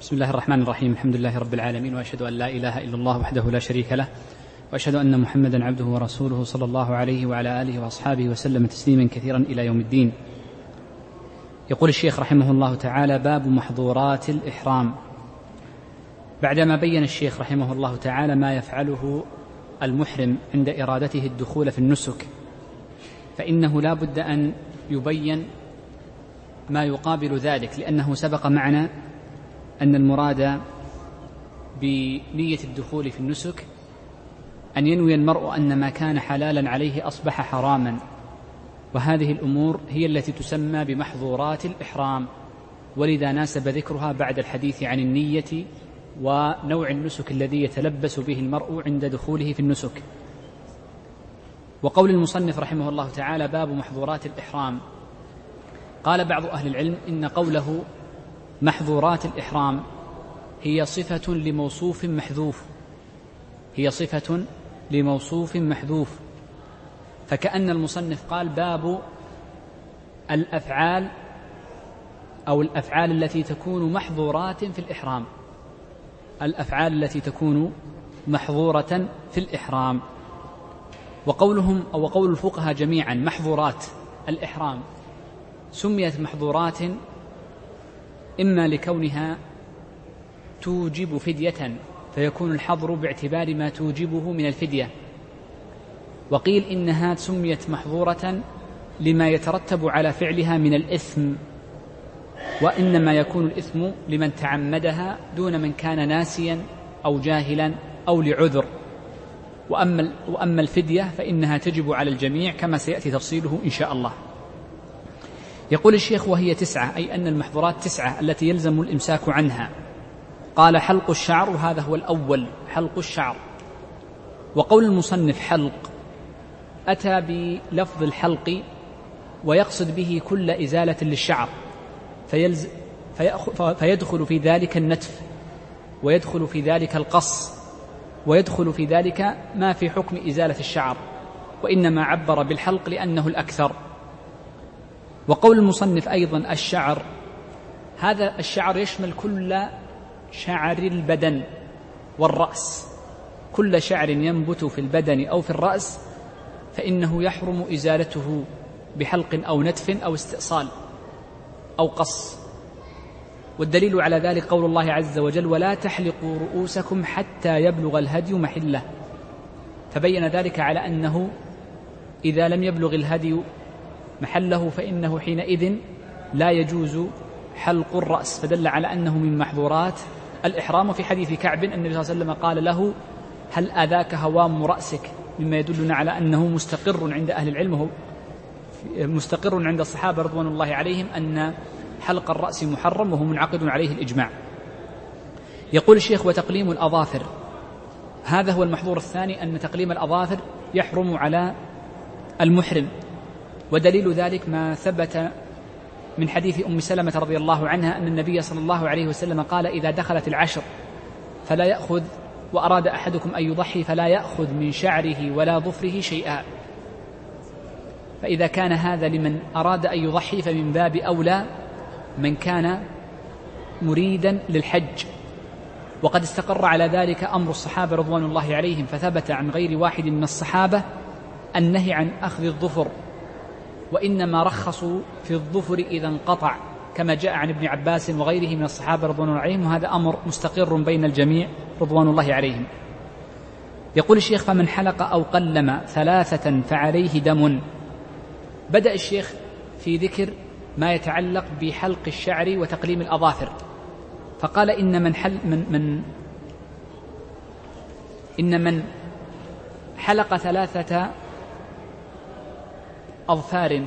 بسم الله الرحمن الرحيم. الحمد لله رب العالمين وأشهد أن لا إله إلا الله وحده لا شريك له وأشهد أن محمدا عبده ورسوله صلى الله عليه وعلى آله وأصحابه وسلم تسليما كثيرا إلى يوم الدين. يقول الشيخ رحمه الله تعالى باب محظورات الإحرام. بعدما بين الشيخ رحمه الله تعالى ما يفعله المحرم عند إرادته الدخول في النسك فإنه لا بد أن يبين ما يقابل ذلك لأنه سبق معنا أن المراد بنية الدخول في النسك أن ينوي المرء أن ما كان حلالا عليه أصبح حراما. وهذه الأمور هي التي تسمى بمحظورات الإحرام. ولذا ناسب ذكرها بعد الحديث عن النية ونوع النسك الذي يتلبس به المرء عند دخوله في النسك. وقول المصنف رحمه الله تعالى باب محظورات الإحرام. قال بعض أهل العلم إن قوله محظورات الإحرام هي صفة لموصوف محذوف. هي صفة لموصوف محذوف. فكأن المصنف قال باب الأفعال أو الأفعال التي تكون محظورات في الإحرام. الأفعال التي تكون محظورة في الإحرام. وقولهم أو قول الفقهاء جميعا محظورات الإحرام. سميت محظورات إما لكونها توجب فدية فيكون الحظر باعتبار ما توجبه من الفدية. وقيل إنها سميت محظورة لما يترتب على فعلها من الإثم وإنما يكون الإثم لمن تعمدها دون من كان ناسيا أو جاهلا أو لعذر. وأما, وأما الفدية فإنها تجب على الجميع كما سيأتي تفصيله إن شاء الله. يقول الشيخ وهي تسعة أي أن المحظورات تسعة التي يلزم الإمساك عنها. قال حلق الشعر وهذا هو الأول حلق الشعر. وقول المصنف حلق أتى بلفظ الحلق ويقصد به كل إزالة للشعر فيلز فيدخل في ذلك النتف ويدخل في ذلك القص ويدخل في ذلك ما في حكم إزالة الشعر وإنما عبر بالحلق لأنه الأكثر. وقول المصنف أيضا الشعر هذا الشعر يشمل كل شعر البدن والرأس. كل شعر ينبت في البدن أو في الرأس فإنه يحرم إزالته بحلق أو نتف أو استئصال أو قص. والدليل على ذلك قول الله عز وجل ولا تحلقوا رؤوسكم حتى يبلغ الهدي محلة فبين ذلك على أنه إذا لم يبلغ الهدي محله فإنه حينئذ لا يجوز حلق الرأس فدل على أنه من محظورات الإحرام. وفي حديث كعب النبي صلى الله عليه وسلم قال له هل أذاك هوام رأسك؟ مما يدلنا على أنه مستقر عند أهل العلم. مستقر عند الصحابة رضوان الله عليهم أن حلق الرأس محرم وهو منعقد عليه الإجماع. يقول الشيخ وتقليم الأظافر. هذا هو المحظور الثاني أن تقليم الأظافر يحرم على المحرم. ودليل ذلك ما ثبت من حديث أم سلمة رضي الله عنها أن النبي صلى الله عليه وسلم قال إذا دخلت العشر فلا يأخذ وأراد أحدكم أن يضحي فلا يأخذ من شعره ولا ظفره شيئا. فإذا كان هذا لمن أراد أن يضحي فمن باب أولى من كان مريدا للحج. وقد استقر على ذلك أمر الصحابة رضوان الله عليهم فثبت عن غير واحد من الصحابة النهي عن أخذ الظفر. وإنما رخصوا في الظفر إذا انقطع كما جاء عن ابن عباس وغيره من الصحابة رضوان الله عليهم وهذا أمر مستقر بين الجميع رضوان الله عليهم. يقول الشيخ فمن حلق أو قلم ثلاثة فعليه دم. بدأ الشيخ في ذكر ما يتعلق بحلق الشعر وتقليم الأظافر. فقال إن من حل من من إن من حلق ثلاثة أظفار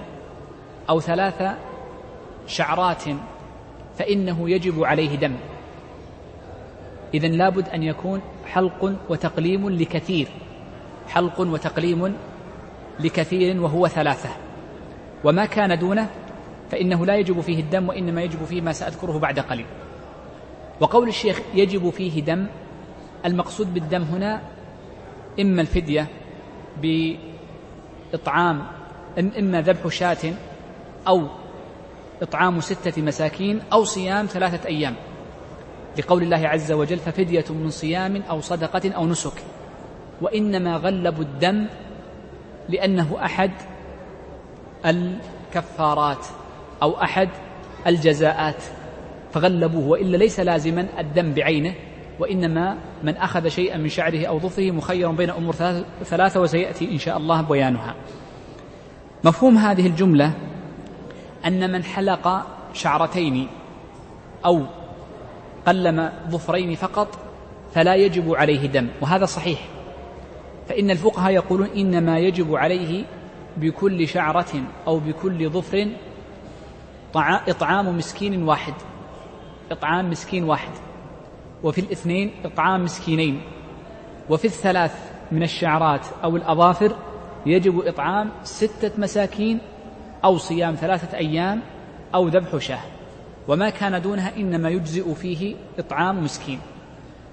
أو ثلاث شعرات فإنه يجب عليه دم. إذا لابد أن يكون حلق وتقليم لكثير. حلق وتقليم لكثير وهو ثلاثة. وما كان دونه فإنه لا يجب فيه الدم وإنما يجب فيه ما سأذكره بعد قليل. وقول الشيخ يجب فيه دم المقصود بالدم هنا إما الفدية بإطعام إما ذبح شاة أو إطعام ستة مساكين أو صيام ثلاثة أيام. لقول الله عز وجل ففدية من صيام أو صدقة أو نسك. وإنما غلبوا الدم لأنه أحد الكفارات أو أحد الجزاءات. فغلبوه وإلا ليس لازما الدم بعينه وإنما من أخذ شيئا من شعره أو ظفره مخير بين أمور ثلاثة وسيأتي إن شاء الله بيانها. مفهوم هذه الجملة أن من حلق شعرتين أو قلم ظفرين فقط فلا يجب عليه دم وهذا صحيح. فإن الفقهاء يقولون إنما يجب عليه بكل شعرة أو بكل ظفر إطعام مسكين واحد. إطعام مسكين واحد. وفي الاثنين إطعام مسكينين. وفي الثلاث من الشعرات أو الأظافر يجب إطعام ستة مساكين أو صيام ثلاثة أيام أو ذبح شاة وما كان دونها إنما يجزئ فيه إطعام مسكين.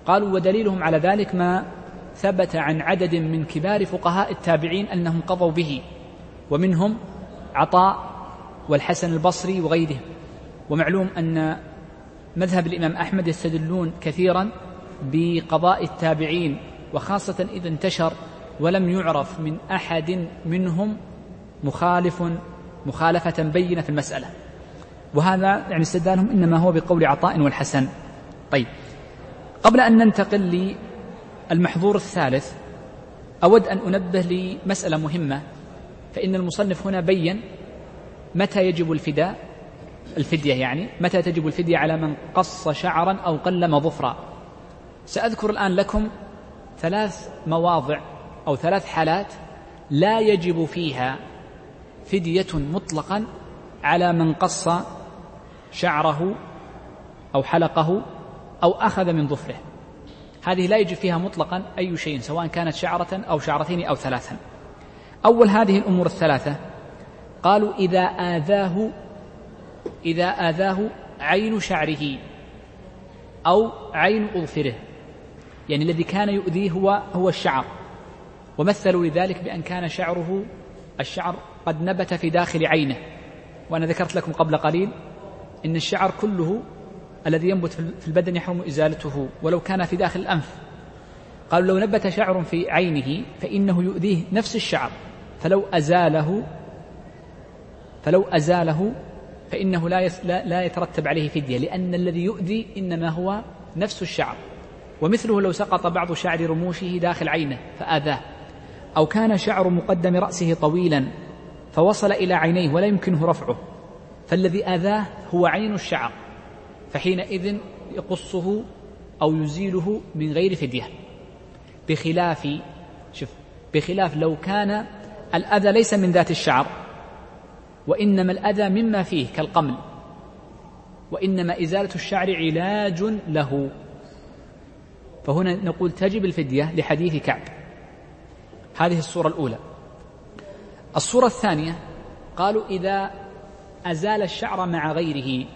قالوا ودليلهم على ذلك ما ثبت عن عدد من كبار فقهاء التابعين أنهم قضوا به ومنهم عطاء والحسن البصري وغيرهم. ومعلوم أن مذهب الإمام أحمد يستدلون كثيرا بقضاء التابعين وخاصة إذا انتشر ولم يعرف من أحد منهم مخالف مخالفة بينة في المسألة. وهذا يعني استدلالهم إنما هو بقول عطاء والحسن. طيب قبل أن ننتقل للمحظور الثالث أود أن أنبه لمسألة مهمة فإن المصنف هنا بين متى يجب الفداء الفدية يعني متى تجب الفدية على من قص شعرا أو قلم ظفرا. سأذكر الآن لكم ثلاث مواضع أو ثلاث حالات لا يجب فيها فدية مطلقا على من قص شعره أو حلقه أو أخذ من ظفره. هذه لا يجب فيها مطلقا أي شيء سواء كانت شعرة أو شعرتين أو ثلاثا. أول هذه الأمور الثلاثة قالوا إذا آذاه إذا آذاه عين شعره أو عين أظفره يعني الذي كان يؤذيه هو هو الشعر. ومثلوا لذلك بأن كان شعره الشعر قد نبت في داخل عينه. وأنا ذكرت لكم قبل قليل إن الشعر كله الذي ينبت في البدن يحرم إزالته ولو كان في داخل الأنف. قالوا لو نبت شعر في عينه فإنه يؤذيه نفس الشعر. فلو أزاله فلو أزاله فإنه لا لا يترتب عليه فدية لأن الذي يؤذي إنما هو نفس الشعر. ومثله لو سقط بعض شعر رموشه داخل عينه فآذاه. أو كان شعر مقدم رأسه طويلا فوصل إلى عينيه ولا يمكنه رفعه. فالذي آذاه هو عين الشعر فحينئذ يقصه أو يزيله من غير فدية. بخلاف شوف بخلاف لو كان الأذى ليس من ذات الشعر وإنما الأذى مما فيه كالقمل وإنما إزالة الشعر علاج له. فهنا نقول تجب الفدية لحديث كعب. هذه الصورة الأولى. الصورة الثانية قالوا إذا أزال الشعر مع غيره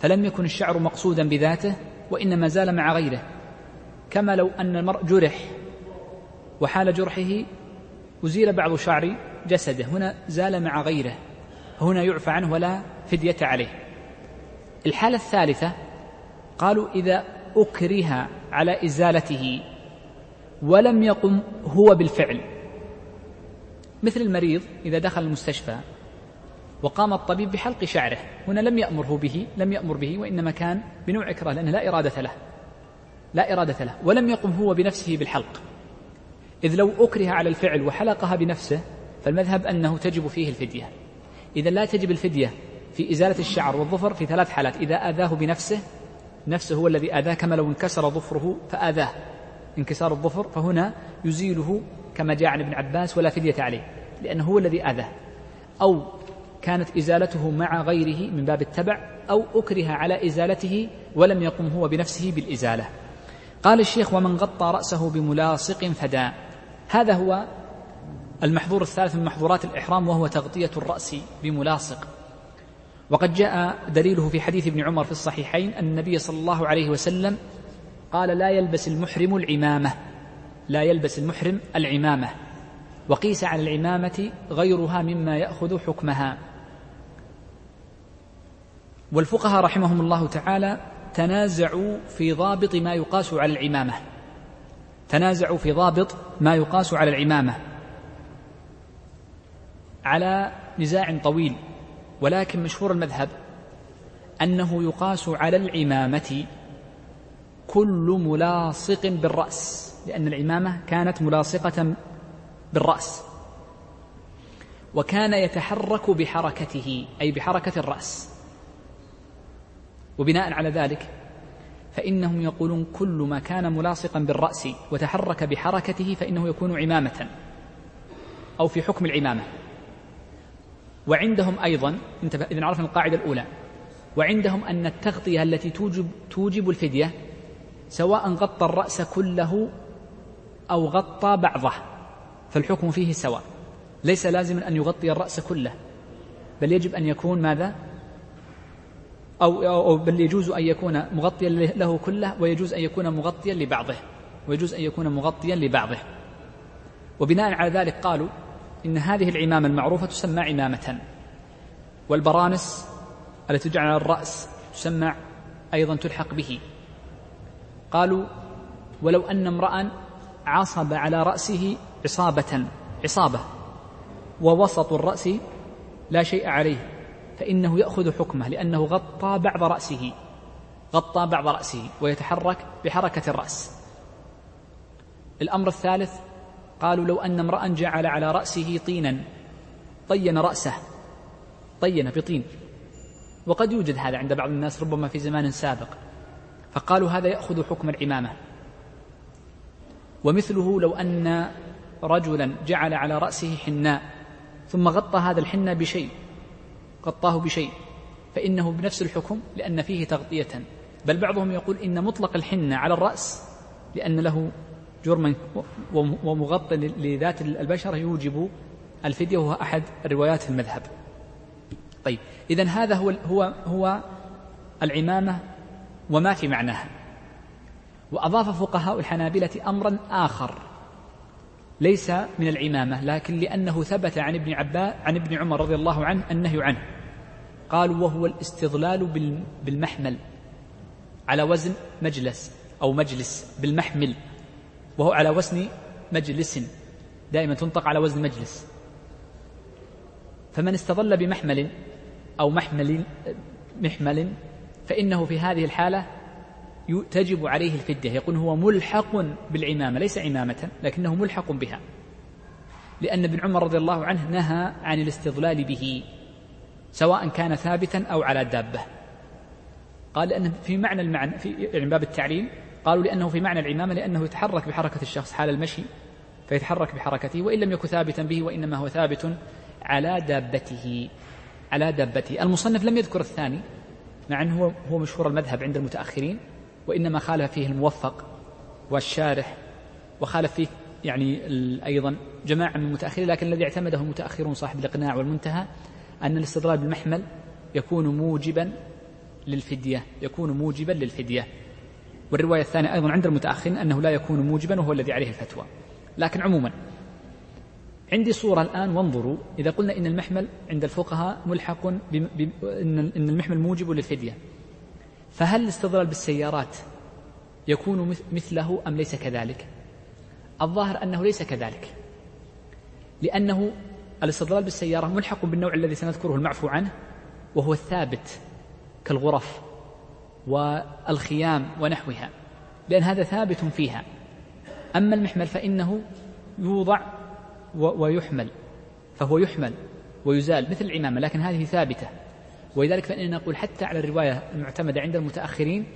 فلم يكن الشعر مقصودا بذاته وإنما زال مع غيره. كما لو أن المرء جرح وحال جرحه أزيل بعض شعر جسده. هنا زال مع غيره هنا يعفى عنه ولا فدية عليه. الحالة الثالثة قالوا إذا أكره على إزالته ولم يقم هو بالفعل. مثل المريض إذا دخل المستشفى وقام الطبيب بحلق شعره هنا لم يأمره به لم يأمر به وإنما كان بنوع إكراه لأنه لا إرادة له. لا إرادة له. ولم يقم هو بنفسه بالحلق. إذ لو أكره على الفعل وحلقها بنفسه فالمذهب أنه تجب فيه الفدية. إذا لا تجب الفدية في إزالة الشعر والظفر في ثلاث حالات. إذا آذاه بنفسه نفسه هو الذي آذاه كما لو انكسر ظفره فآذاه. انكسار الظفر فهنا يزيله كما جاء عن ابن عباس ولا فدية عليه لأنه هو الذي آذاه. أو كانت إزالته مع غيره من باب التبع أو أكره على إزالته ولم يقم هو بنفسه بالإزالة. قال الشيخ ومن غطى رأسه بملاصق فدا هذا هو المحظور الثالث من محظورات الإحرام وهو تغطية الرأس بملاصق. وقد جاء دليله في حديث ابن عمر في الصحيحين أن النبي صلى الله عليه وسلم قال لا يلبس المحرم العمامة. لا يلبس المحرم العمامة. وقيس على العمامة غيرها مما يأخذ حكمها. والفقهاء رحمهم الله تعالى تنازعوا في ضابط ما يقاس على العمامة. تنازعوا في ضابط ما يقاس على العمامة. على نزاع طويل ولكن مشهور المذهب أنه يقاس على العمامة. كل ملاصق بالرأس لأن العمامة كانت ملاصقة بالرأس. وكان يتحرك بحركته أي بحركة الرأس. وبناء على ذلك فإنهم يقولون كل ما كان ملاصقا بالرأس وتحرك بحركته فإنه يكون عمامة أو في حكم العمامة. وعندهم أيضا إذن عرفنا القاعدة الأولى. وعندهم أن التغطية التي توجب توجب الفدية سواء غطى الرأس كله أو غطى بعضه فالحكم فيه سواء ليس لازما أن يغطي الرأس كله بل يجب أن يكون ماذا؟ أو, أو بل يجوز أن يكون مغطيا له كله ويجوز أن يكون مغطيا لبعضه ويجوز أن يكون مغطيا لبعضه. وبناء على ذلك قالوا إن هذه العمامة المعروفة تسمى عمامة والبرانس التي تجعل على الرأس تسمى أيضا تلحق به. قالوا ولو أن امرأ عصب على رأسه عصابة عصابة ووسط الرأس لا شيء عليه فإنه يأخذ حكمه لأنه غطى بعض رأسه غطى بعض رأسه ويتحرك بحركة الرأس. الأمر الثالث قالوا لو أن امرأ جعل على رأسه طينا طين رأسه طين بطين. وقد يوجد هذا عند بعض الناس ربما في زمان سابق. فقالوا هذا يأخذ حكم العمامة. ومثله لو أن رجلا جعل على رأسه حناء ثم غطى هذا الحناء بشيء غطاه بشيء فإنه بنفس الحكم لأن فيه تغطية. بل بعضهم يقول إن مطلق الحنة على الرأس لأن له جرما ومغطى لذات البشرة يوجب الفدية وهو أحد روايات المذهب. طيب إذا هذا هو هو هو العمامة وما في معناها وأضاف فقهاء الحنابلة أمرا آخر ليس من العمامة لكن لأنه ثبت عن ابن عباس عن ابن عمر رضي الله عنه النهي عنه. قالوا وهو الاستظلال بالمحمل على وزن مجلس أو مجلس بالمحمل وهو على وزن مجلس دائما تنطق على وزن مجلس. فمن استظل بمحمل أو محمل محمل فإنه في هذه الحالة تجب عليه الفدية. يقول هو ملحق بالعمامة ليس عمامة لكنه ملحق بها. لأن ابن عمر رضي الله عنه نهى عن الاستظلال به سواء كان ثابتا أو على دابة. قال لأنه في معنى المعنى في يعني باب التعليل قالوا لأنه في معنى العمامة لأنه يتحرك بحركة الشخص حال المشي فيتحرك بحركته وإن لم يكن ثابتا به وإنما هو ثابت على دابته. على دابته. المصنف لم يذكر الثاني مع أنه هو هو مشهور المذهب عند المتأخرين وإنما خالف فيه الموفق والشارح وخالف فيه يعني أيضا جماعة من المتأخرين لكن الذي اعتمده المتأخرون صاحب الإقناع والمنتهى أن الاستدلال بالمحمل يكون موجبا للفدية يكون موجبا للفدية. والرواية الثانية أيضا عند المتأخرين أنه لا يكون موجبا وهو الذي عليه الفتوى. لكن عموما عندي صورة الآن وانظروا. إذا قلنا إن المحمل عند الفقهاء ملحق إن المحمل موجب للفدية. فهل الاستظلال بالسيارات يكون مثله أم ليس كذلك؟ الظاهر أنه ليس كذلك. لأنه الاستظلال بالسيارة ملحق بالنوع الذي سنذكره المعفو عنه وهو الثابت كالغرف والخيام ونحوها لأن هذا ثابت فيها. أما المحمل فإنه يوضع ويحمل فهو يحمل ويزال مثل العمامة لكن هذه ثابتة. ولذلك فإننا نقول حتى على الرواية المعتمدة عند المتأخرين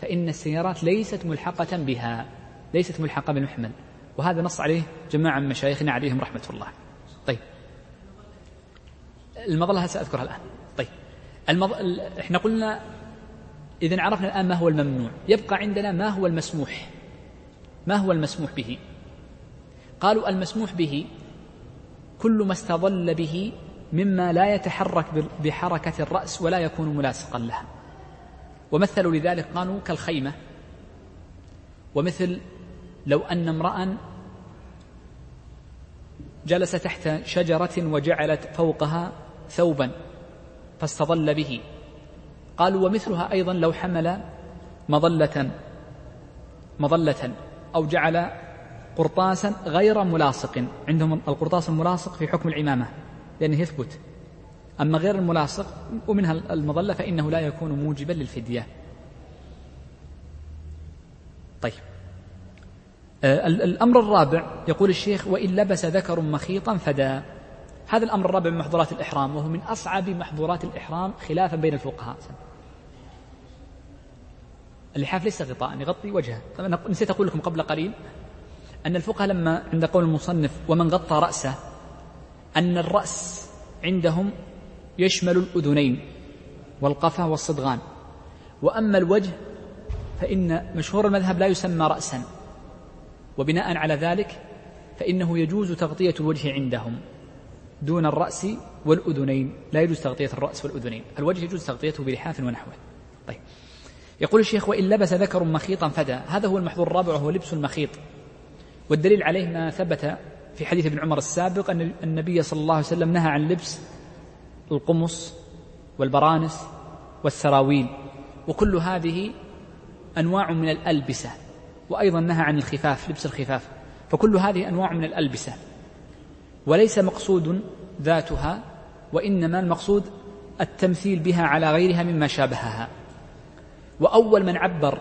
فإن السيارات ليست ملحقة بها ليست ملحقة بالمحمل. وهذا نص عليه جماعة من مشايخنا عليهم رحمة الله. طيب. المظلة سأذكرها الآن. طيب. المض... إحنا قلنا إذا عرفنا الآن ما هو الممنوع. يبقى عندنا ما هو المسموح. ما هو المسموح به؟ قالوا المسموح به كل ما استظل به مما لا يتحرك بحركة الرأس ولا يكون ملاصقا لها. ومثلوا لذلك قالوا كالخيمة. ومثل لو أن امرأ جلس تحت شجرة وجعلت فوقها ثوبا فاستظل به. قالوا ومثلها أيضا لو حمل مظلة مظلة أو جعل قرطاسا غير ملاصق. عندهم القرطاس الملاصق في حكم العمامة لأنه يثبت. أما غير الملاصق ومنها المظلة فإنه لا يكون موجبا للفدية. طيب. آه، الأمر الرابع يقول الشيخ وإن لبس ذكر مخيطا فدا هذا الأمر الرابع من محظورات الإحرام وهو من أصعب محظورات الإحرام خلافا بين الفقهاء. اللحاف ليس غطاء يغطي وجهه. نسيت أقول لكم قبل قليل أن الفقهاء لما عند قول المصنف ومن غطى رأسه أن الرأس عندهم يشمل الأذنين والقفا والصدغان. وأما الوجه فإن مشهور المذهب لا يسمى رأسا. وبناء على ذلك فإنه يجوز تغطية الوجه عندهم دون الرأس والأذنين. لا يجوز تغطية الرأس والأذنين. الوجه يجوز تغطيته بلحاف ونحوه. طيب. يقول الشيخ وإن لبس ذكر مخيطا فدا هذا هو المحظور الرابع وهو لبس المخيط. والدليل عليه ما ثبت في حديث ابن عمر السابق أن النبي صلى الله عليه وسلم نهى عن لبس القمص والبرانس والسراويل وكل هذه أنواع من الألبسة وأيضا نهى عن الخفاف لبس الخفاف فكل هذه أنواع من الألبسة وليس مقصود ذاتها وإنما المقصود التمثيل بها على غيرها مما شابهها. وأول من عبر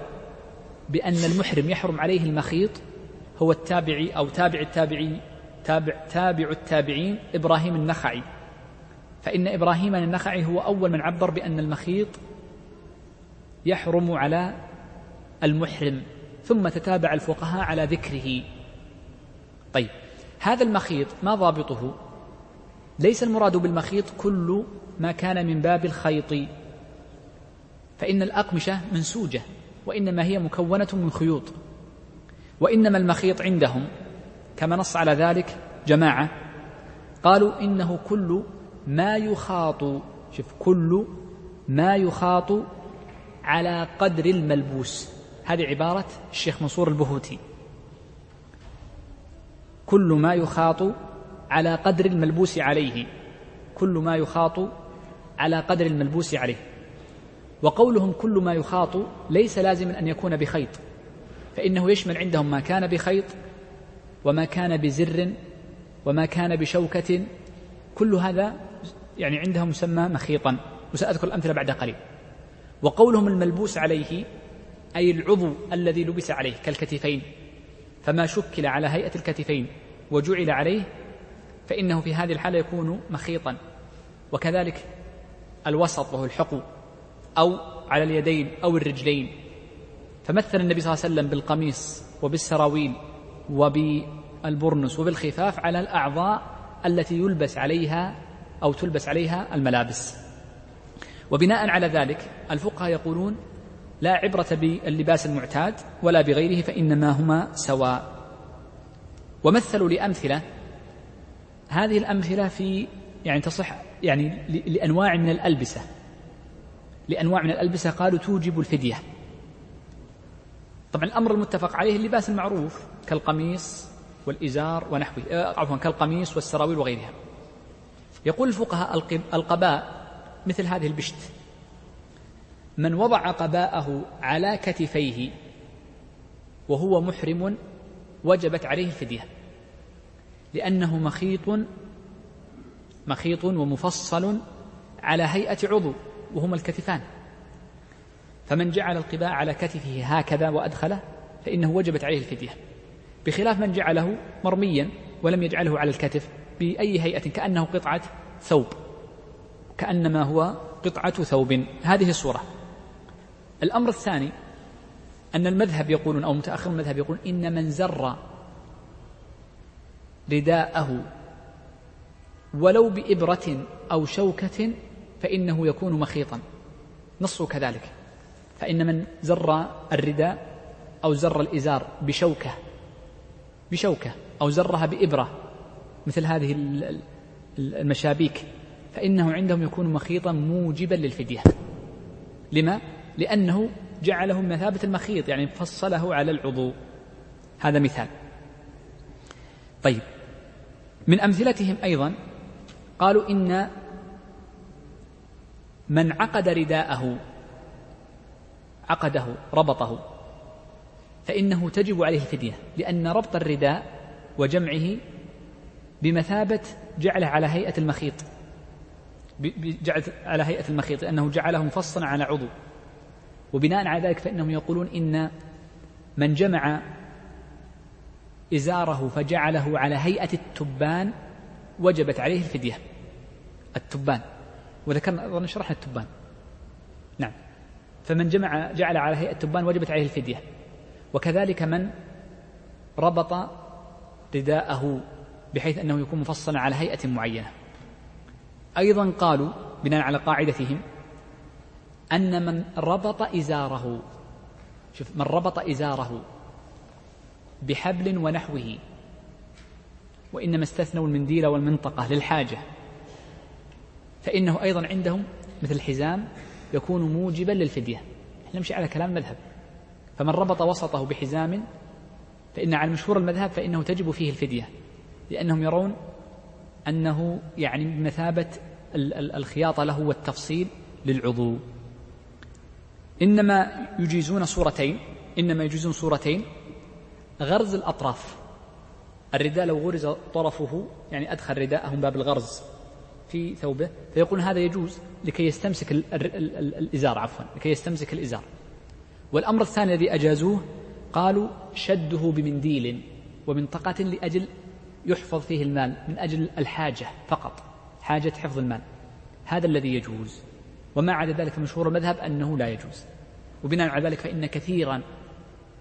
بأن المحرم يحرم عليه المخيط هو التابعي أو تابع التابعي تابع, تابع التابعين إبراهيم النخعي. فإن إبراهيم النخعي هو أول من عبر بأن المخيط يحرم على المحرم ثم تتابع الفقهاء على ذكره. طيب هذا المخيط ما ضابطه؟ ليس المراد بالمخيط كل ما كان من باب الخيط. فإن الأقمشة منسوجة وإنما هي مكونة من خيوط. وإنما المخيط عندهم. كما نص على ذلك جماعة قالوا إنه كل ما يخاط شوف كل ما يخاط على قدر الملبوس. هذه عبارة الشيخ منصور البهوتي. كل ما يخاط على قدر الملبوس عليه. كل ما يخاط على قدر الملبوس عليه. وقولهم كل ما يخاط ليس لازما أن يكون بخيط. فإنه يشمل عندهم ما كان بخيط وما كان بزر وما كان بشوكة. كل هذا يعني عندهم مسمى مخيطا. وسأذكر الأمثلة بعد قليل. وقولهم الملبوس عليه أي العضو الذي لبس عليه كالكتفين. فما شكل على هيئة الكتفين وجعل عليه فإنه في هذه الحالة يكون مخيطا. وكذلك الوسط وهو الحقو أو على اليدين أو الرجلين. فمثل النبي صلى الله عليه وسلم بالقميص وبالسراويل وبالبرنس وبالخفاف على الأعضاء التي يلبس عليها أو تلبس عليها الملابس. وبناء على ذلك الفقهاء يقولون لا عبرة باللباس المعتاد ولا بغيره فإنما هما سواء. ومثلوا لأمثلة هذه الأمثلة في يعني تصح يعني لأنواع من الألبسة. لأنواع من الألبسة قالوا توجب الفدية. طبعا الأمر المتفق عليه اللباس المعروف كالقميص والإزار ونحوه آه، عفوا كالقميص والسراويل وغيرها. يقول الفقهاء القباء مثل هذه البشت من وضع قباءه على كتفيه وهو محرم وجبت عليه الفدية لأنه مخيط مخيط ومفصل على هيئة عضو وهما الكتفان. فمن جعل القباء على كتفه هكذا وأدخله فإنه وجبت عليه الفدية. بخلاف من جعله مرميا ولم يجعله على الكتف بأي هيئة كأنه قطعة ثوب. كأنما هو قطعة ثوب. هذه الصورة. الأمر الثاني أن المذهب يقولون أو متأخر المذهب يقول إن من زر رداءه ولو بإبرة أو شوكة فإنه يكون مخيطا. نصه كذلك. فإن من زر الرداء أو زر الإزار بشوكة بشوكة أو زرها بإبرة مثل هذه المشابيك فإنه عندهم يكون مخيطا موجبا للفدية. لما؟ لأنه جعله مثابة المخيط يعني فصله على العضو. هذا مثال. طيب. من أمثلتهم أيضا قالوا إن من عقد رداءه عقده ربطه. فإنه تجب عليه الفدية لأن ربط الرداء وجمعه بمثابة جعله على هيئة المخيط. جعل على هيئة المخيط لأنه جعله مفصلا على عضو. وبناء على ذلك فإنهم يقولون إن من جمع إزاره فجعله على هيئة التبان وجبت عليه الفدية. التبان. وذكرنا شرحنا التبان. فمن جمع جعل على هيئة التبان وجبت عليه الفدية. وكذلك من ربط رداءه بحيث أنه يكون مفصلا على هيئة معينة. أيضا قالوا بناء على قاعدتهم أن من ربط إزاره شوف من ربط إزاره بحبل ونحوه وإنما استثنوا المنديل والمنطقة للحاجة. فإنه أيضا عندهم مثل الحزام يكون موجبا للفدية. نمشي على كلام المذهب فمن ربط وسطه بحزام فإن على مشهور المذهب فإنه تجب فيه الفدية لأنهم يرون أنه يعني بمثابة الخياطة له والتفصيل للعضو. إنما يجيزون صورتين إنما يجيزون صورتين. غرز الأطراف. الرداء لو غرز طرفه يعني أدخل رداءه باب الغرز. في ثوبه فيقول هذا يجوز لكي يستمسك الإزار عفوا لكي يستمسك الإزار. والأمر الثاني الذي أجازوه قالوا شده بمنديل ومنطقة لأجل يحفظ فيه المال من أجل الحاجة فقط حاجة حفظ المال. هذا الذي يجوز. وما عدا ذلك مشهور المذهب أنه لا يجوز. وبناء على ذلك فإن كثيرا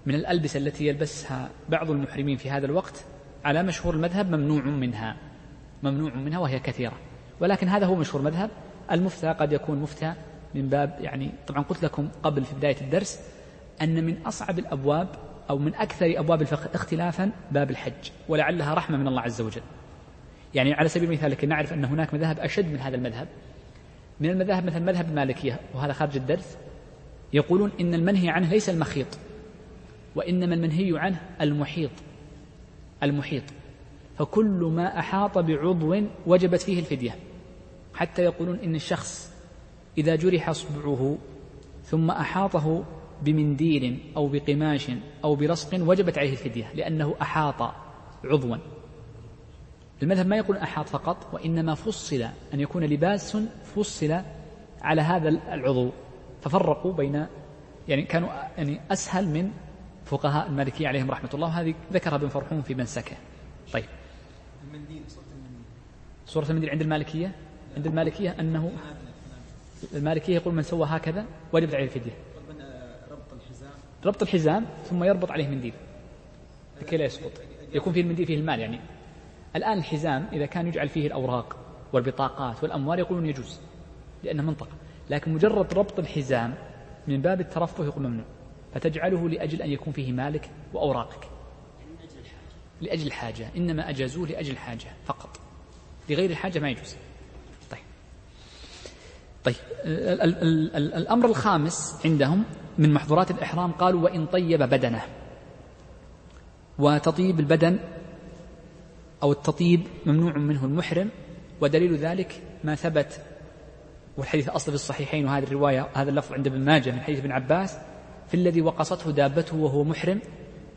من الألبسة التي يلبسها بعض المحرمين في هذا الوقت على مشهور المذهب ممنوع منها ممنوع منها وهي كثيرة. ولكن هذا هو مشهور المذهب المفتى قد يكون مفتى من باب يعني طبعا قلت لكم قبل في بداية الدرس أن من أصعب الأبواب أو من أكثر أبواب الفقه اختلافا باب الحج ولعلها رحمة من الله عز وجل. يعني على سبيل المثال لكن نعرف أن هناك مذاهب أشد من هذا المذهب من المذاهب مثل مذهب المالكية وهذا خارج الدرس يقولون إن المنهي عنه ليس المخيط وإنما المنهي عنه المحيط المحيط. فكل ما أحاط بعضو وجبت فيه الفدية. حتى يقولون إن الشخص إذا جرح أصبعه ثم أحاطه بمنديل أو بقماش أو بلصق وجبت عليه الفدية لأنه أحاط عضوا. المذهب ما يقول أحاط فقط وإنما فصل أن يكون لباس فصل على هذا العضو. ففرقوا بين يعني كانوا يعني أسهل من فقهاء المالكية عليهم رحمة الله. هذه ذكرها ابن فرحون في منسكه طيب. المنديل صورة المنديل. صورة المنديل عند المالكية؟ عند المالكية أنه المالكية يقول من سوى هكذا وجبت عليه الفدية. ربط الحزام. ربط الحزام ثم يربط عليه منديل لكي لا يسقط. يكون فيه المنديل فيه المال يعني. الآن الحزام إذا كان يجعل فيه الأوراق والبطاقات والأموال يقولون يجوز لأنه منطقة لكن مجرد ربط الحزام من باب الترفه يقول ممنوع. فتجعله لأجل أن يكون فيه مالك وأوراقك. لأجل الحاجة. إنما أجازوه لأجل الحاجة فقط. لغير الحاجة ما يجوز. طيب ال ال ال ال الأمر الخامس عندهم من محظورات الإحرام قالوا وإن طيب بدنه. وتطيب البدن أو التطيب ممنوع منه المحرم ودليل ذلك ما ثبت والحديث أصل في الصحيحين وهذه الرواية هذا اللفظ عند ابن ماجه من حديث ابن عباس في الذي وقصته دابته وهو محرم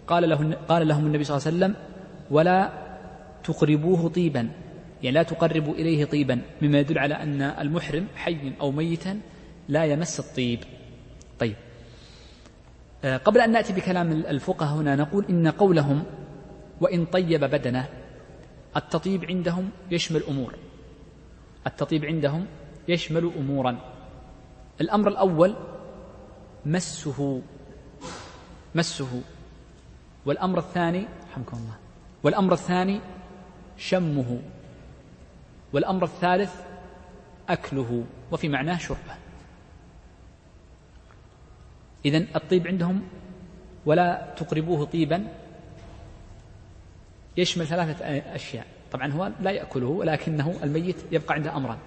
قال له قال لهم النبي صلى الله عليه وسلم ولا تقربوه طيبا. يعني لا تقربوا إليه طيبا مما يدل على أن المحرم حي أو ميتا لا يمس الطيب. طيب. آه، قبل أن نأتي بكلام الفقهاء هنا نقول إن قولهم وإن طيب بدنه التطيب عندهم يشمل أمور. التطيب عندهم يشمل أمورا. الأمر الأول مسه مسه. والأمر الثاني رحمكم الله والأمر الثاني شمه. والأمر الثالث أكله وفي معناه شربه. إذن الطيب عندهم ولا تقربوه طيبا. يشمل ثلاثة أشياء. طبعا هو لا يأكله ولكنه الميت يبقى عنده أمران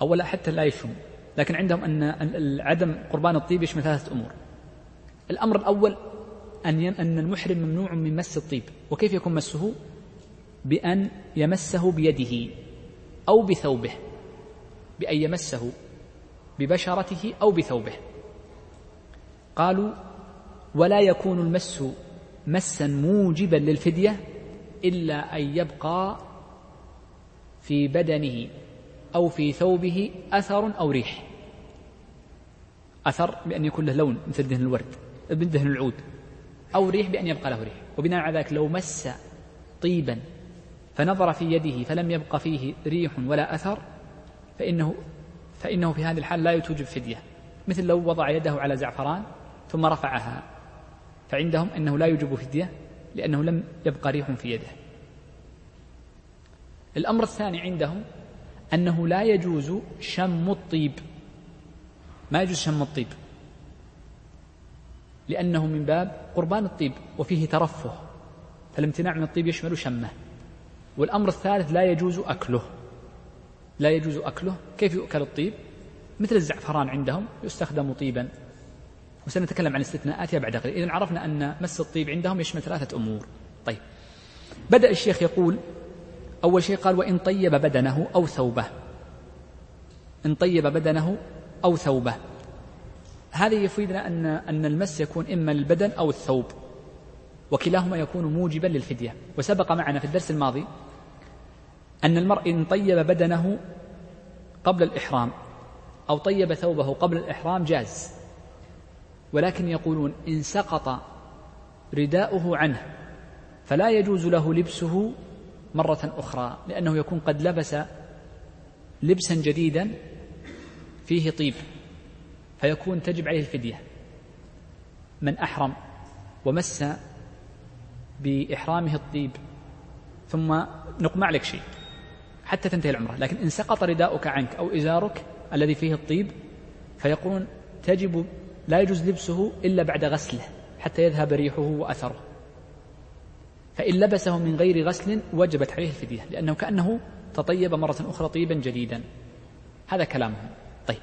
أولا حتى لا يشم. لكن عندهم أن عدم قربان الطيب يشمل ثلاثة أمور. الأمر الأول أن أن المحرم ممنوع من مس الطيب. وكيف يكون مسه؟ بأن يمسه بيده أو بثوبه بأن يمسه ببشرته أو بثوبه. قالوا ولا يكون المس مسا موجبا للفدية إلا أن يبقى في بدنه أو في ثوبه أثر أو ريح. أثر بأن يكون له لون مثل دهن الورد من دهن العود أو ريح بأن يبقى له ريح. وبناء على ذلك لو مس طيبا فنظر في يده فلم يبق فيه ريح ولا أثر فإنه فإنه في هذه الحال لا توجب فدية مثل لو وضع يده على زعفران ثم رفعها فعندهم أنه لا يوجب فدية لأنه لم يبقى ريح في يده. الأمر الثاني عندهم أنه لا يجوز شم الطيب ما يجوز شم الطيب لأنه من باب قربان الطيب وفيه ترفه فالامتناع من الطيب يشمل شمه. والأمر الثالث لا يجوز أكله. لا يجوز أكله. كيف يؤكل الطيب؟ مثل الزعفران عندهم يستخدم طيبا. وسنتكلم عن استثناءاتها بعد قليل. إذن عرفنا أن مس الطيب عندهم يشمل ثلاثة أمور. طيب. بدأ الشيخ يقول أول شيء قال وإن طيب بدنه أو ثوبه. إن طيب بدنه أو ثوبه. هذا يفيدنا أن أن المس يكون إما للبدن أو الثوب. وكلاهما يكون موجبا للفدية. وسبق معنا في الدرس الماضي أن المرء إن طيب بدنه قبل الإحرام أو طيب ثوبه قبل الإحرام جاز. ولكن يقولون إن سقط رداؤه عنه فلا يجوز له لبسه مرة أخرى لأنه يكون قد لبس لبسا جديدا فيه طيب فيكون تجب عليه الفدية. من أحرم ومس بإحرامه الطيب ثم نقمع لك شيء. حتى تنتهي العمرة. لكن إن سقط رداؤك عنك أو إزارك الذي فيه الطيب فيقولون تجب لا يجوز لبسه إلا بعد غسله حتى يذهب ريحه وأثره. فإن لبسه من غير غسل وجبت عليه الفدية لأنه كأنه تطيب مرة أخرى طيبا جديدا. هذا كلامهم. طيب.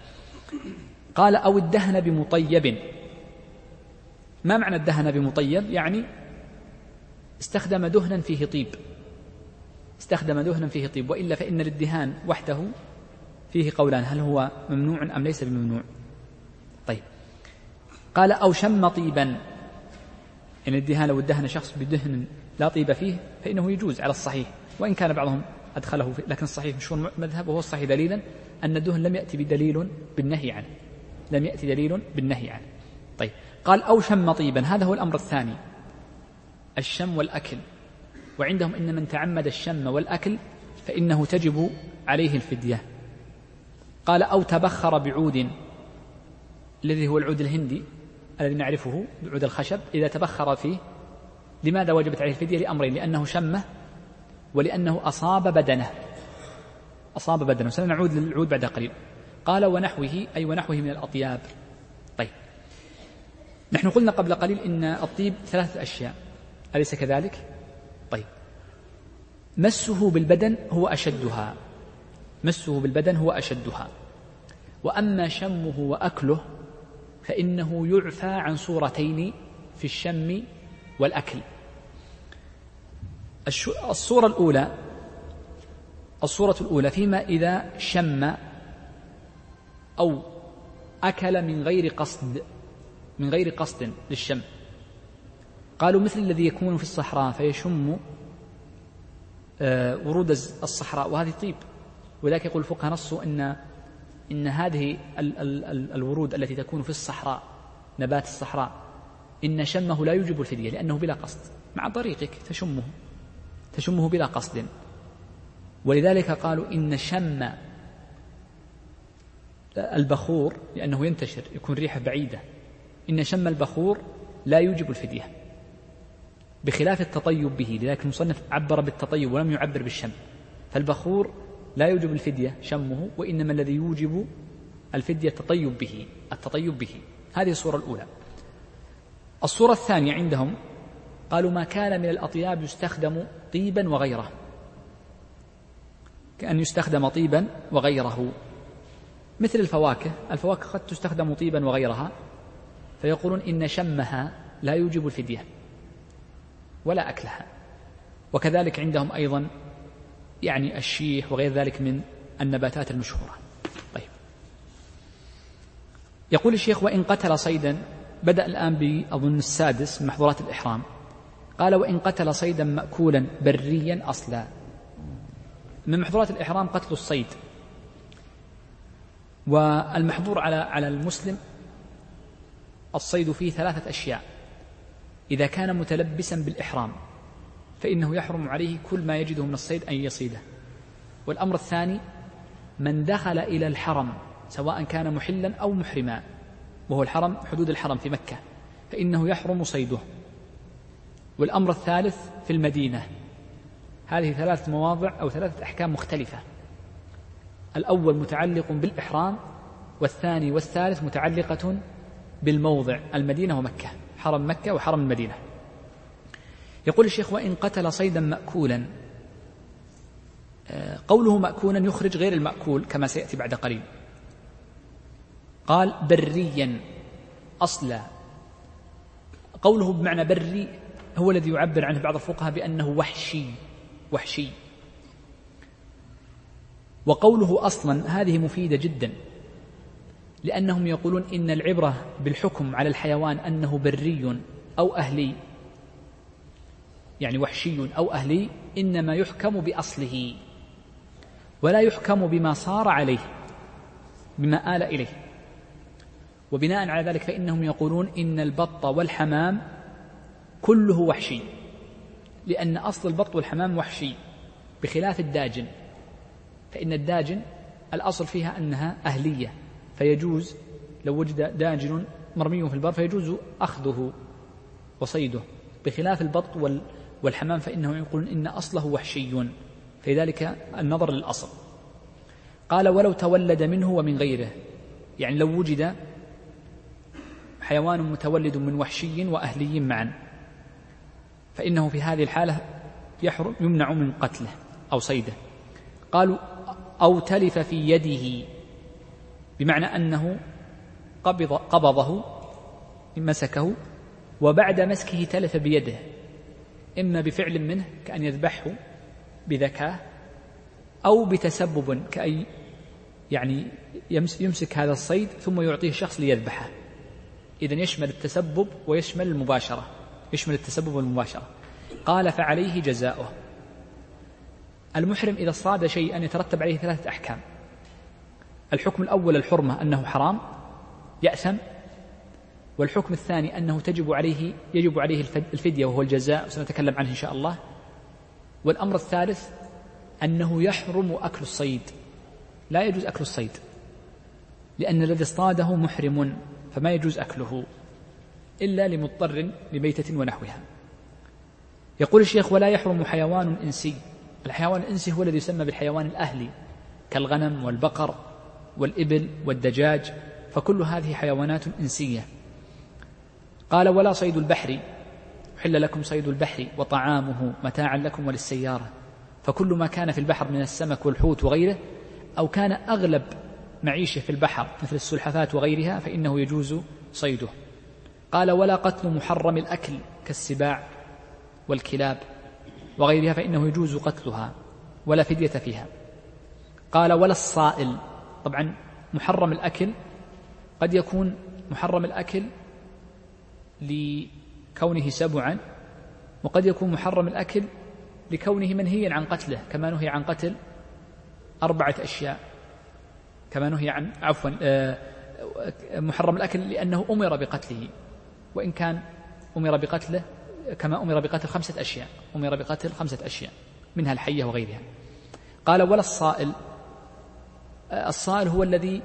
قال أو الدهن بمطيب. ما معنى الدهن بمطيب؟ يعني استخدم دهنا فيه طيب. استخدم دهنا فيه طيب وإلا فإن الادهان وحده فيه قولان هل هو ممنوع أم ليس بممنوع؟ طيب. قال أو شم طيبا. إن الدهان لو ادهن شخص بدهن لا طيب فيه فإنه يجوز على الصحيح. وإن كان بعضهم أدخله فيه لكن الصحيح مشهور مذهب وهو الصحيح دليلا أن الدهن لم يأتي بدليل بالنهي عنه. لم يأتي دليل بالنهي عنه. طيب. قال أو شم طيبا هذا هو الأمر الثاني. الشم والأكل. وعندهم إن من تعمد الشم والأكل فإنه تجب عليه الفدية. قال أو تبخر بعود الذي هو العود الهندي الذي نعرفه بعود الخشب إذا تبخر فيه لماذا وجبت عليه الفدية؟ لأمرين لأنه شمه ولأنه أصاب بدنه. أصاب بدنه. سنعود للعود بعد قليل. قال ونحوه أي ونحوه من الأطياب. طيب. نحن قلنا قبل قليل إن الطيب ثلاثة أشياء. أليس كذلك؟ طيب. مسه بالبدن هو أشدها. مسه بالبدن هو أشدها. وأما شمه وأكله فإنه يعفى عن صورتين في الشم والأكل. الصورة الأولى الصورة الأولى فيما إذا شم أو أكل من غير قصد من غير قصد للشم. قالوا مثل الذي يكون في الصحراء فيشم آه، ورود الصحراء وهذه طيب. ولذلك يقول الفقهاء نصوا أن إن هذه ال ال ال الورود التي تكون في الصحراء نبات الصحراء إن شمه لا يوجب الفدية لأنه بلا قصد. مع طريقك تشمه. تشمه بلا قصد. ولذلك قالوا إن شم البخور لأنه ينتشر يكون ريحة بعيدة. إن شم البخور لا يوجب الفدية. بخلاف التطيب به لذلك المصنف عبر بالتطيب ولم يعبر بالشم. فالبخور لا يوجب الفدية شمه وإنما الذي يوجب الفدية التطيب به التطيب به. هذه الصورة الأولى. الصورة الثانية عندهم قالوا ما كان من الأطياب يستخدم طيبا وغيره. كأن يستخدم طيبا وغيره. مثل الفواكه الفواكه قد تستخدم طيبا وغيرها فيقولون إن شمها لا يوجب الفدية. ولا أكلها. وكذلك عندهم أيضا يعني الشيح وغير ذلك من النباتات المشهورة. طيب. يقول الشيخ وإن قتل صيدا بدأ الآن بأظن السادس من محظورات الإحرام. قال وإن قتل صيدا مأكولا بريا أصلا. من محظورات الإحرام قتل الصيد. والمحظور على على المسلم الصيد فيه ثلاثة أشياء. إذا كان متلبسا بالإحرام فإنه يحرم عليه كل ما يجده من الصيد أن يصيده. والأمر الثاني من دخل إلى الحرم سواء كان محلا أو محرما وهو الحرم حدود الحرم في مكة فإنه يحرم صيده. والأمر الثالث في المدينة هذه ثلاث مواضع أو ثلاثة أحكام مختلفة. الأول متعلق بالإحرام والثاني والثالث متعلقة بالموضع المدينة ومكة. حرم مكة وحرم المدينة. يقول الشيخ وإن قتل صيدا مأكولا. آه، قوله مأكولا يخرج غير المأكول كما سيأتي بعد قليل. قال بريا أصلا. قوله بمعنى بري هو الذي يعبر عنه بعض الفقهاء بأنه وحشي وحشي. وقوله أصلا هذه مفيدة جدا. لأنهم يقولون إن العبرة بالحكم على الحيوان أنه بري أو أهلي يعني وحشي أو أهلي إنما يحكم بأصله ولا يحكم بما صار عليه بما آل إليه. وبناء على ذلك فإنهم يقولون إن البط والحمام كله وحشي لأن أصل البط والحمام وحشي بخلاف الداجن فإن الداجن الأصل فيها أنها أهلية. فيجوز لو وجد داجن مرمي في البر فيجوز أخذه وصيده. بخلاف البط والحمام فإنهم يقولون إن أصله وحشي. فلذلك النظر للأصل. قال ولو تولد منه ومن غيره. يعني لو وجد حيوان متولد من وحشي وأهلي معا فإنه في هذه الحالة يحرم يمنع من قتله أو صيده. قالوا أو تلف في يده بمعنى أنه قبض قبضه مسكه وبعد مسكه تلف بيده إما بفعل منه كأن يذبحه بذكاء أو بتسبب كأي يعني يمسك هذا الصيد ثم يعطيه شخص ليذبحه. إذا يشمل التسبب ويشمل المباشرة يشمل التسبب والمباشرة. قال فعليه جزاؤه. المحرم إذا صاد شيئا يترتب عليه ثلاثة أحكام. الحكم الأول الحرمة أنه حرام يأثم والحكم الثاني أنه تجب عليه يجب عليه الفدية وهو الجزاء سنتكلم عنه إن شاء الله. والأمر الثالث أنه يحرم أكل الصيد. لا يجوز أكل الصيد لأن الذي اصطاده محرم فما يجوز أكله إلا لمضطر لميتة ونحوها. يقول الشيخ ولا يحرم حيوان إنسي. الحيوان الإنسي هو الذي يسمى بالحيوان الأهلي كالغنم والبقر. والإبل والدجاج فكل هذه حيوانات إنسية. قال ولا صيد البحر حل لكم صيد البحر وطعامه متاعا لكم وللسيارة. فكل ما كان في البحر من السمك والحوت وغيره أو كان أغلب معيشه في البحر مثل السلحفاة وغيرها فإنه يجوز صيده. قال ولا قتل محرم الأكل كالسباع والكلاب وغيرها فإنه يجوز قتلها ولا فدية فيها. قال ولا الصائل طبعا محرم الأكل قد يكون محرم الأكل لكونه سبعا وقد يكون محرم الأكل لكونه منهيا عن قتله كما نهي عن قتل أربعة أشياء كما نهي عن عفوا آه، محرم الأكل لأنه أمر بقتله وإن كان أمر بقتله كما أمر بقتل خمسة أشياء أمر بقتل خمسة أشياء منها الحية وغيرها. قال ولا الصائل الصائل هو الذي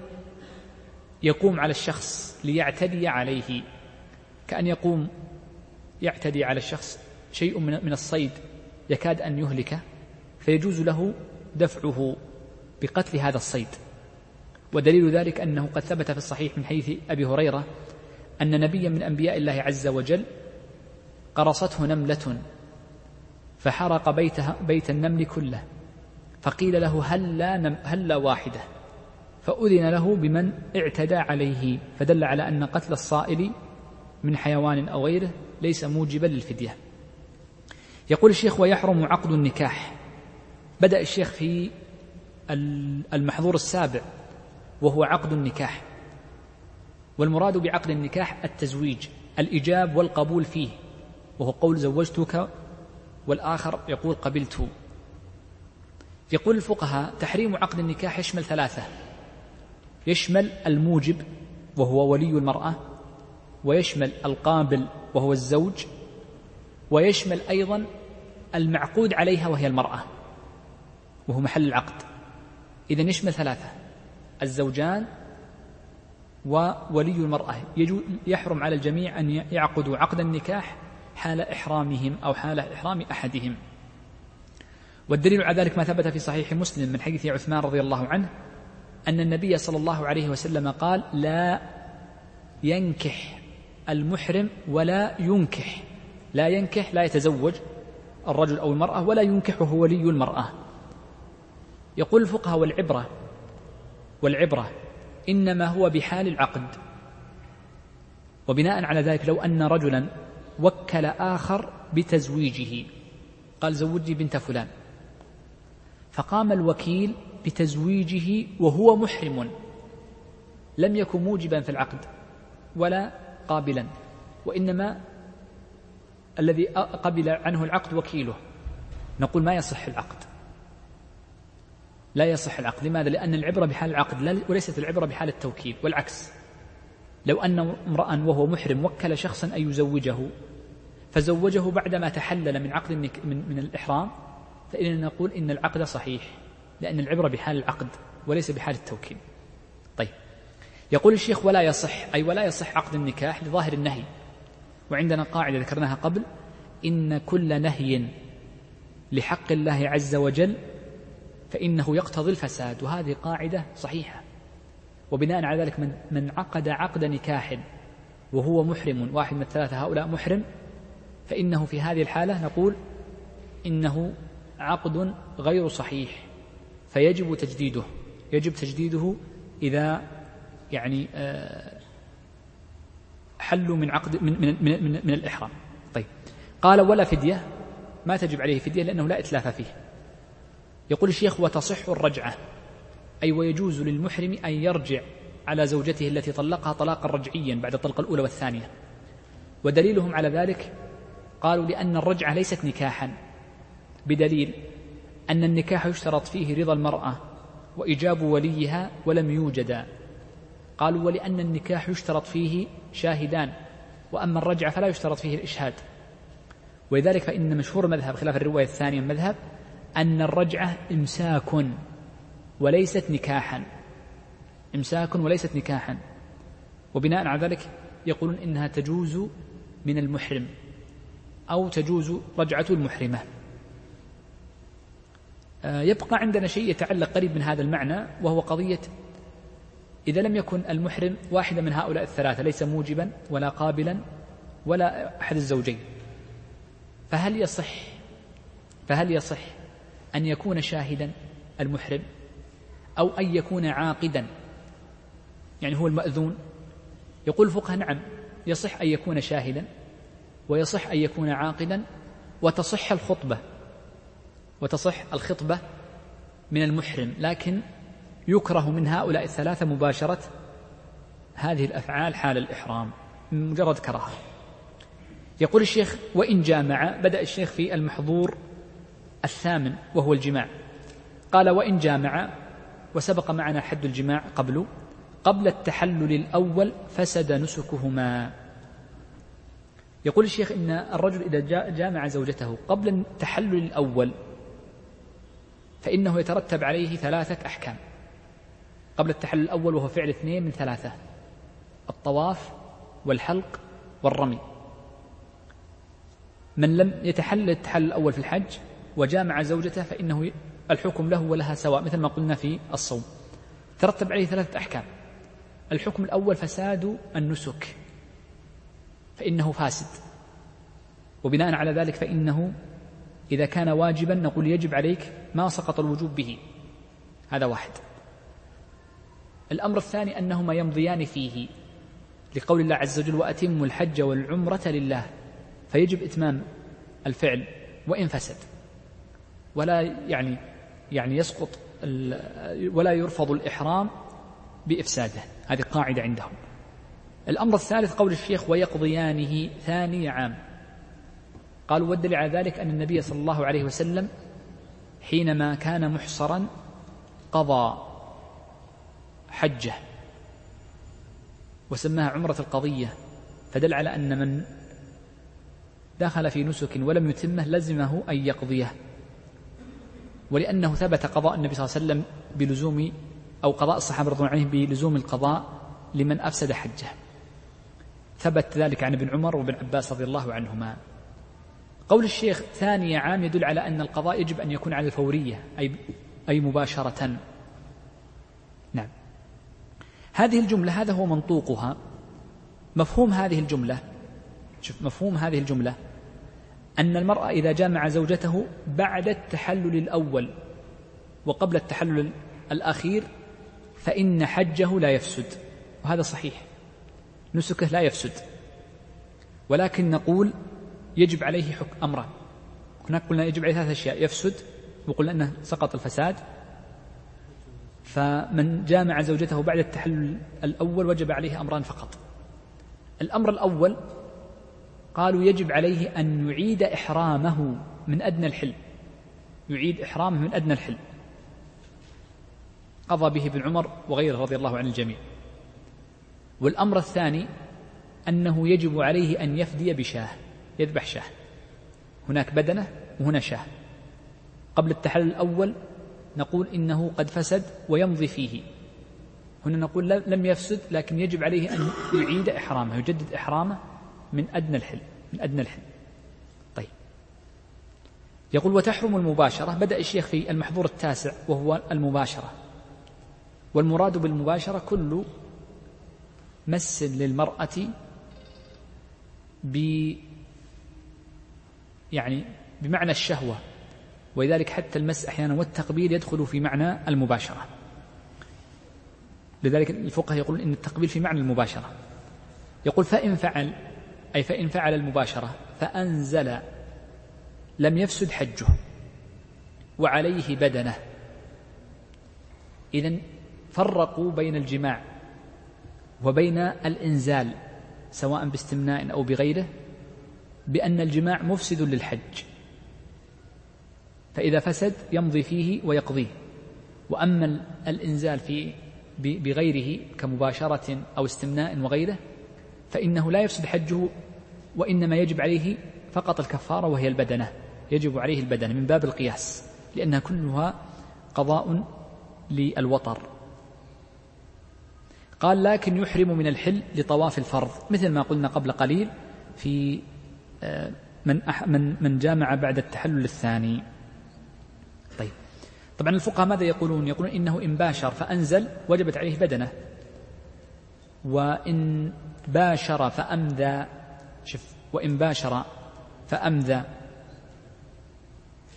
يقوم على الشخص ليعتدي عليه. كأن يقوم يعتدي على الشخص شيء من الصيد يكاد أن يهلكه فيجوز له دفعه بقتل هذا الصيد. ودليل ذلك أنه قد ثبت في الصحيح من حديث أبي هريرة أن نبيا من أنبياء الله عز وجل قرصته نملة فحرق بيتها بيت النمل كله فقيل له هلا هل هلا واحدة؟ فأذن له بمن اعتدى عليه فدل على أن قتل الصائل من حيوان أو غيره ليس موجبا للفدية. يقول الشيخ ويحرم عقد النكاح. بدأ الشيخ في المحظور السابع وهو عقد النكاح. والمراد بعقد النكاح التزويج الإجاب والقبول فيه وهو قول زوجتك والآخر يقول قبلت. يقول الفقهاء تحريم عقد النكاح يشمل ثلاثة يشمل الموجب وهو ولي المرأة ويشمل القابل وهو الزوج ويشمل أيضا المعقود عليها وهي المرأة وهو محل العقد. إذا يشمل ثلاثة الزوجان وولي المرأة. يحرم على الجميع أن يعقدوا عقد النكاح حال إحرامهم أو حال إحرام أحدهم. والدليل على ذلك ما ثبت في صحيح مسلم من حديث عثمان رضي الله عنه أن النبي صلى الله عليه وسلم قال لا ينكح المحرم ولا ينكح. لا ينكح لا يتزوج الرجل أو المرأة ولا ينكحه ولي المرأة. يقول الفقهاء والعبرة والعبرة إنما هو بحال العقد. وبناء على ذلك لو أن رجلا وكل آخر بتزويجه قال زوجني بنت فلان. فقام الوكيل بتزويجه وهو محرم. لم يكن موجبا في العقد ولا قابلا وإنما الذي قبل عنه العقد وكيله. نقول ما يصح العقد؟ لا يصح العقد. لماذا؟ لأن العبرة بحال العقد وليست العبرة بحال التوكيل والعكس. لو أن امرأ وهو محرم وكل شخصا أن يزوجه فزوجه بعدما تحلل من عقد من, من الإحرام فإننا نقول إن العقد صحيح. لأن العبرة بحال العقد وليس بحال التوكيل. طيب. يقول الشيخ ولا يصح أي ولا يصح عقد النكاح لظاهر النهي. وعندنا قاعدة ذكرناها قبل. إن كل نهي لحق الله عز وجل فإنه يقتضي الفساد. وهذه قاعدة صحيحة. وبناء على ذلك من, من عقد عقد نكاح وهو محرم واحد من الثلاثة هؤلاء محرم فإنه في هذه الحالة نقول إنه عقد غير صحيح. فيجب تجديده. يجب تجديده إذا يعني آه، حلوا من عقد من من من, من, من الإحرام. طيب. قال ولا فدية. ما تجب عليه فدية لأنه لا إتلاف فيه. يقول الشيخ وتصح الرجعة. أي ويجوز للمحرم أن يرجع على زوجته التي طلقها طلاقا رجعيا بعد الطلقة الأولى والثانية. ودليلهم على ذلك قالوا لأن الرجعة ليست نكاحا. بدليل أن النكاح يشترط فيه رضا المرأة وإجاب وليها ولم يوجدا. قالوا ولأن النكاح يشترط فيه شاهدان وأما الرجعة فلا يشترط فيه الإشهاد. ولذلك فإن مشهور المذهب خلاف الرواية الثانية المذهب أن الرجعة إمساك وليست نكاحا. إمساك وليست نكاحا. وبناء على ذلك يقولون إنها تجوز من المحرم أو تجوز رجعة المحرمة. يبقى عندنا شيء يتعلق قريب من هذا المعنى وهو قضية إذا لم يكن المحرم واحدا من هؤلاء الثلاثة ليس موجبا ولا قابلا ولا أحد الزوجين. فهل يصح فهل يصح أن يكون شاهدا المحرم أو أن يكون عاقدا؟ يعني هو المأذون. يقول الفقهاء نعم يصح أن يكون شاهدا ويصح أن يكون عاقدا وتصح الخطبة. وتصح الخطبة من المحرم لكن يكره من هؤلاء الثلاثة مباشرة هذه الأفعال حال الإحرام مجرد كراهة. يقول الشيخ وإن جامع بدأ الشيخ في المحظور الثامن وهو الجماع. قال وإن جامع وسبق معنا حد الجماع قبل قبل التحلل الأول فسد نسكهما. يقول الشيخ إن الرجل إذا جامع زوجته قبل التحلل الأول فإنه يترتب عليه ثلاثة أحكام. قبل التحلل الأول وهو فعل اثنين من ثلاثة الطواف والحلق والرمي. من لم يتحلل التحلل الأول في الحج وجامع زوجته فإنه الحكم له ولها سواء مثل ما قلنا في الصوم. ترتب عليه ثلاثة أحكام الحكم الأول فساد النسك فإنه فاسد. وبناء على ذلك فإنه إذا كان واجبا نقول يجب عليك ما سقط الوجوب به. هذا واحد. الأمر الثاني أنهما يمضيان فيه. لقول الله عز وجل وأتموا الحج والعمرة لله. فيجب إتمام الفعل وإن فسد. ولا يعني يعني يسقط ولا يرفض الإحرام بإفساده. هذه قاعدة عندهم. الأمر الثالث قول الشيخ ويقضيانه ثاني عام. قالوا والدليل على ذلك أن النبي صلى الله عليه وسلم حينما كان محصرا قضى حجه وسماها عمرة القضية فدل على أن من دخل في نسك ولم يتمه لزمه أن يقضيه ولأنه ثبت قضاء النبي صلى الله عليه وسلم بلزوم أو قضاء الصحابة رضي الله عنهم بلزوم القضاء لمن أفسد حجه. ثبت ذلك عن ابن عمر وابن عباس رضي الله عنهما. قول الشيخ ثاني عام يدل على أن القضاء يجب أن يكون على الفورية أي أي مباشرة. نعم. هذه الجملة هذا هو منطوقها. مفهوم هذه الجملة شوف مفهوم هذه الجملة أن المرأة إذا جامع زوجته بعد التحلل الأول وقبل التحلل الأخير فإن حجه لا يفسد. وهذا صحيح. نسكه لا يفسد. ولكن نقول يجب عليه حكم أمران. هناك قلنا يجب عليه ثلاث أشياء. يفسد وقلنا أنه سقط الفساد. فمن جامع زوجته بعد التحلل الأول وجب عليه أمران فقط. الأمر الأول قالوا يجب عليه أن يعيد إحرامه من أدنى الحلم يعيد إحرامه من أدنى الحلم قضى به ابن عمر وغيره رضي الله عن الجميع. والأمر الثاني أنه يجب عليه أن يفدي بشاه. يذبح شاه. هناك بدنة وهنا شاه. قبل التحلل الأول نقول إنه قد فسد ويمضي فيه. هنا نقول لم يفسد لكن يجب عليه أن يعيد إحرامه يجدد إحرامه من أدنى الحلم من أدنى الحلم طيب. يقول وتحرم المباشرة. بدأ الشيخ في المحظور التاسع وهو المباشرة. والمراد بالمباشرة كل مس للمرأة ب يعني بمعنى الشهوة. ولذلك حتى المس أحيانا والتقبيل يدخل في معنى المباشرة. لذلك الفقهاء يقولون إن التقبيل في معنى المباشرة. يقول فإن فعل أي فإن فعل المباشرة فأنزل لم يفسد حجه وعليه بدنه. إذا فرقوا بين الجماع وبين الإنزال سواء باستمناء أو بغيره بأن الجماع مفسد للحج. فإذا فسد يمضي فيه ويقضيه. وأما الإنزال في بغيره كمباشرة أو استمناء وغيره فإنه لا يفسد حجه وإنما يجب عليه فقط الكفارة وهي البدنة. يجب عليه البدنة من باب القياس لأنها كلها قضاء للوطر. قال لكن يحرم من الحل لطواف الفرض. مثل ما قلنا قبل قليل في من من من جامع بعد التحلل الثاني. طيب. طبعا الفقهاء ماذا يقولون؟ يقولون إنه إن باشر فأنزل وجبت عليه بدنة. وإن باشر فأمذى. شف وإن باشر فأمذى.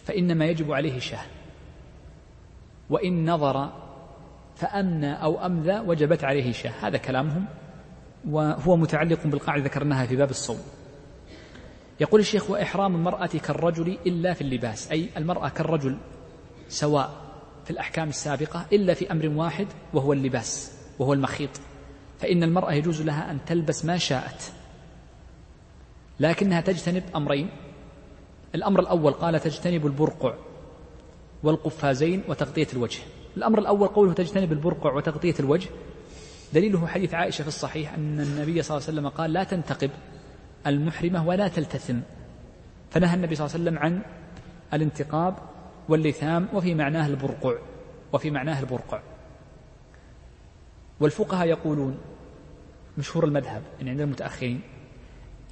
فإنما يجب عليه شاه وإن نظر فأمنى أو أمذى وجبت عليه شاه هذا كلامهم. وهو متعلق بالقاعدة ذكرناها في باب الصوم. يقول الشيخ وإحرام المرأة كالرجل إلا في اللباس أي المرأة كالرجل سواء في الأحكام السابقة إلا في أمر واحد وهو اللباس وهو المخيط. فإن المرأة يجوز لها أن تلبس ما شاءت. لكنها تجتنب أمرين. الأمر الأول قال تجتنب البرقع والقفازين وتغطية الوجه. الأمر الأول قوله تجتنب البرقع وتغطية الوجه دليله حديث عائشة في الصحيح أن النبي صلى الله عليه وسلم قال لا تنتقب المحرمة ولا تلتثم. فنهى النبي صلى الله عليه وسلم عن الانتقاب واللثام وفي معناه البرقع وفي معناه البرقع. والفقهاء يقولون مشهور المذهب يعني عند المتأخرين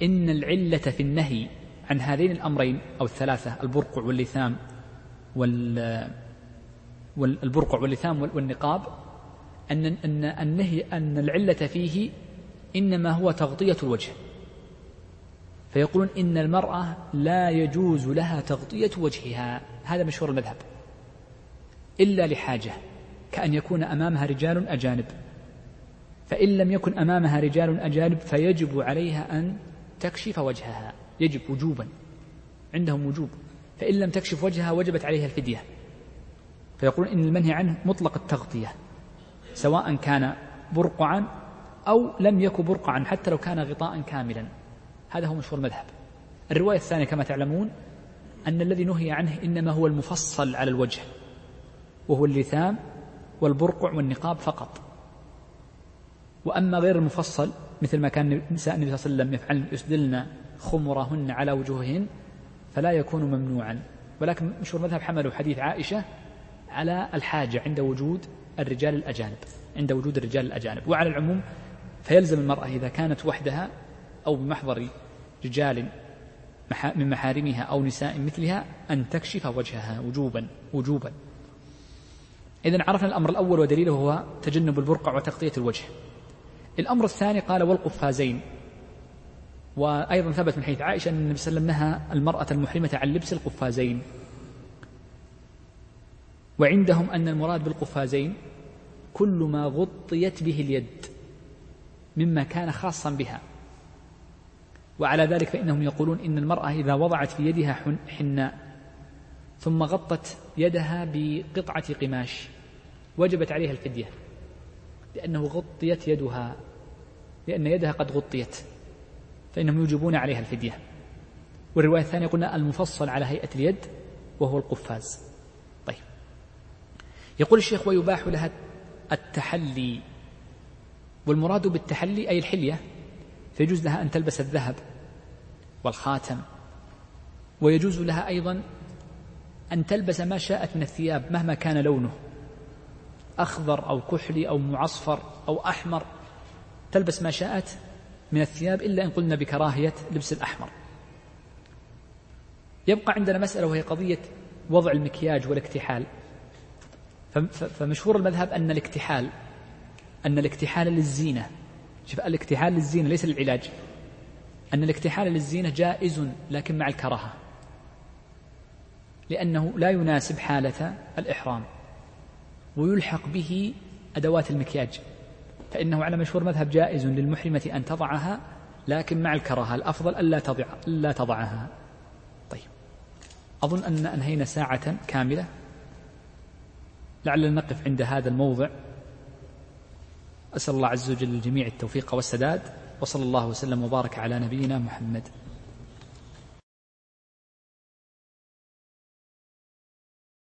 إن العلة في النهي عن هذين الأمرين أو الثلاثة البرقع واللثام وال والبرقع واللثام والنقاب أن أن النهي أن العلة فيه إنما هو تغطية الوجه. فيقولون إن المرأة لا يجوز لها تغطية وجهها. هذا مشهور المذهب. إلا لحاجة كأن يكون أمامها رجال أجانب. فإن لم يكن أمامها رجال أجانب فيجب عليها أن تكشف وجهها. يجب وجوبا. عندهم وجوب. فإن لم تكشف وجهها وجبت عليها الفدية. فيقولون إن المنهي عنه مطلق التغطية سواء كان برقعا أو لم يك برقعا حتى لو كان غطاء كاملا. هذا هو مشهور المذهب الرواية الثانية كما تعلمون أن الذي نهي عنه إنما هو المفصل على الوجه وهو اللثام والبرقع والنقاب فقط. وأما غير المفصل مثل ما كان نساء النبي صلى الله عليه وسلم يفعلن يسدلن خمرهن على وجوههن فلا يكون ممنوعا. ولكن مشهور مذهب حملوا حديث عائشة على الحاجة عند وجود الرجال الأجانب عند وجود الرجال الأجانب. وعلى العموم فيلزم المرأة إذا كانت وحدها أو بمحضر رجال من محارمها أو نساء مثلها أن تكشف وجهها وجوبا وجوبا. إذا عرفنا الأمر الأول ودليله هو تجنب البرقع وتغطية الوجه. الأمر الثاني قال والقفازين. وأيضا ثبت من حديث عائشة أن النبي صلى الله عليه وسلم نهى المرأة المحرمة عن لبس القفازين. وعندهم أن المراد بالقفازين كل ما غطيت به اليد مما كان خاصا بها. وعلى ذلك فإنهم يقولون إن المرأة إذا وضعت في يدها حناء ثم غطت يدها بقطعة قماش وجبت عليها الفدية لأنه غطيت يدها لأن يدها قد غطيت فإنهم يوجبون عليها الفدية. والرواية الثانية قلنا المفصل على هيئة اليد وهو القفاز. طيب. يقول الشيخ ويباح لها التحلي والمراد بالتحلي أي الحلية؟ فيجوز لها أن تلبس الذهب والخاتم ويجوز لها أيضا أن تلبس ما شاءت من الثياب مهما كان لونه أخضر أو كحلي أو معصفر أو أحمر تلبس ما شاءت من الثياب إلا إن قلنا بكراهية لبس الأحمر. يبقى عندنا مسألة وهي قضية وضع المكياج والاكتحال. فمشهور المذهب أن الاكتحال أن الاكتحال للزينة شوف الاكتحال للزينة ليس للعلاج. أن الاكتحال للزينة جائز لكن مع الكراهة. لأنه لا يناسب حالة الإحرام. ويلحق به أدوات المكياج. فإنه على مشهور مذهب جائز للمحرمة أن تضعها لكن مع الكراهة. الأفضل ألا تضع ألا تضعها. طيب. أظن أن أنهينا ساعة كاملة. لعلنا نقف عند هذا الموضع. أسأل الله عز وجل للجميع التوفيق والسداد وصلى الله وسلم وبارك على نبينا محمد.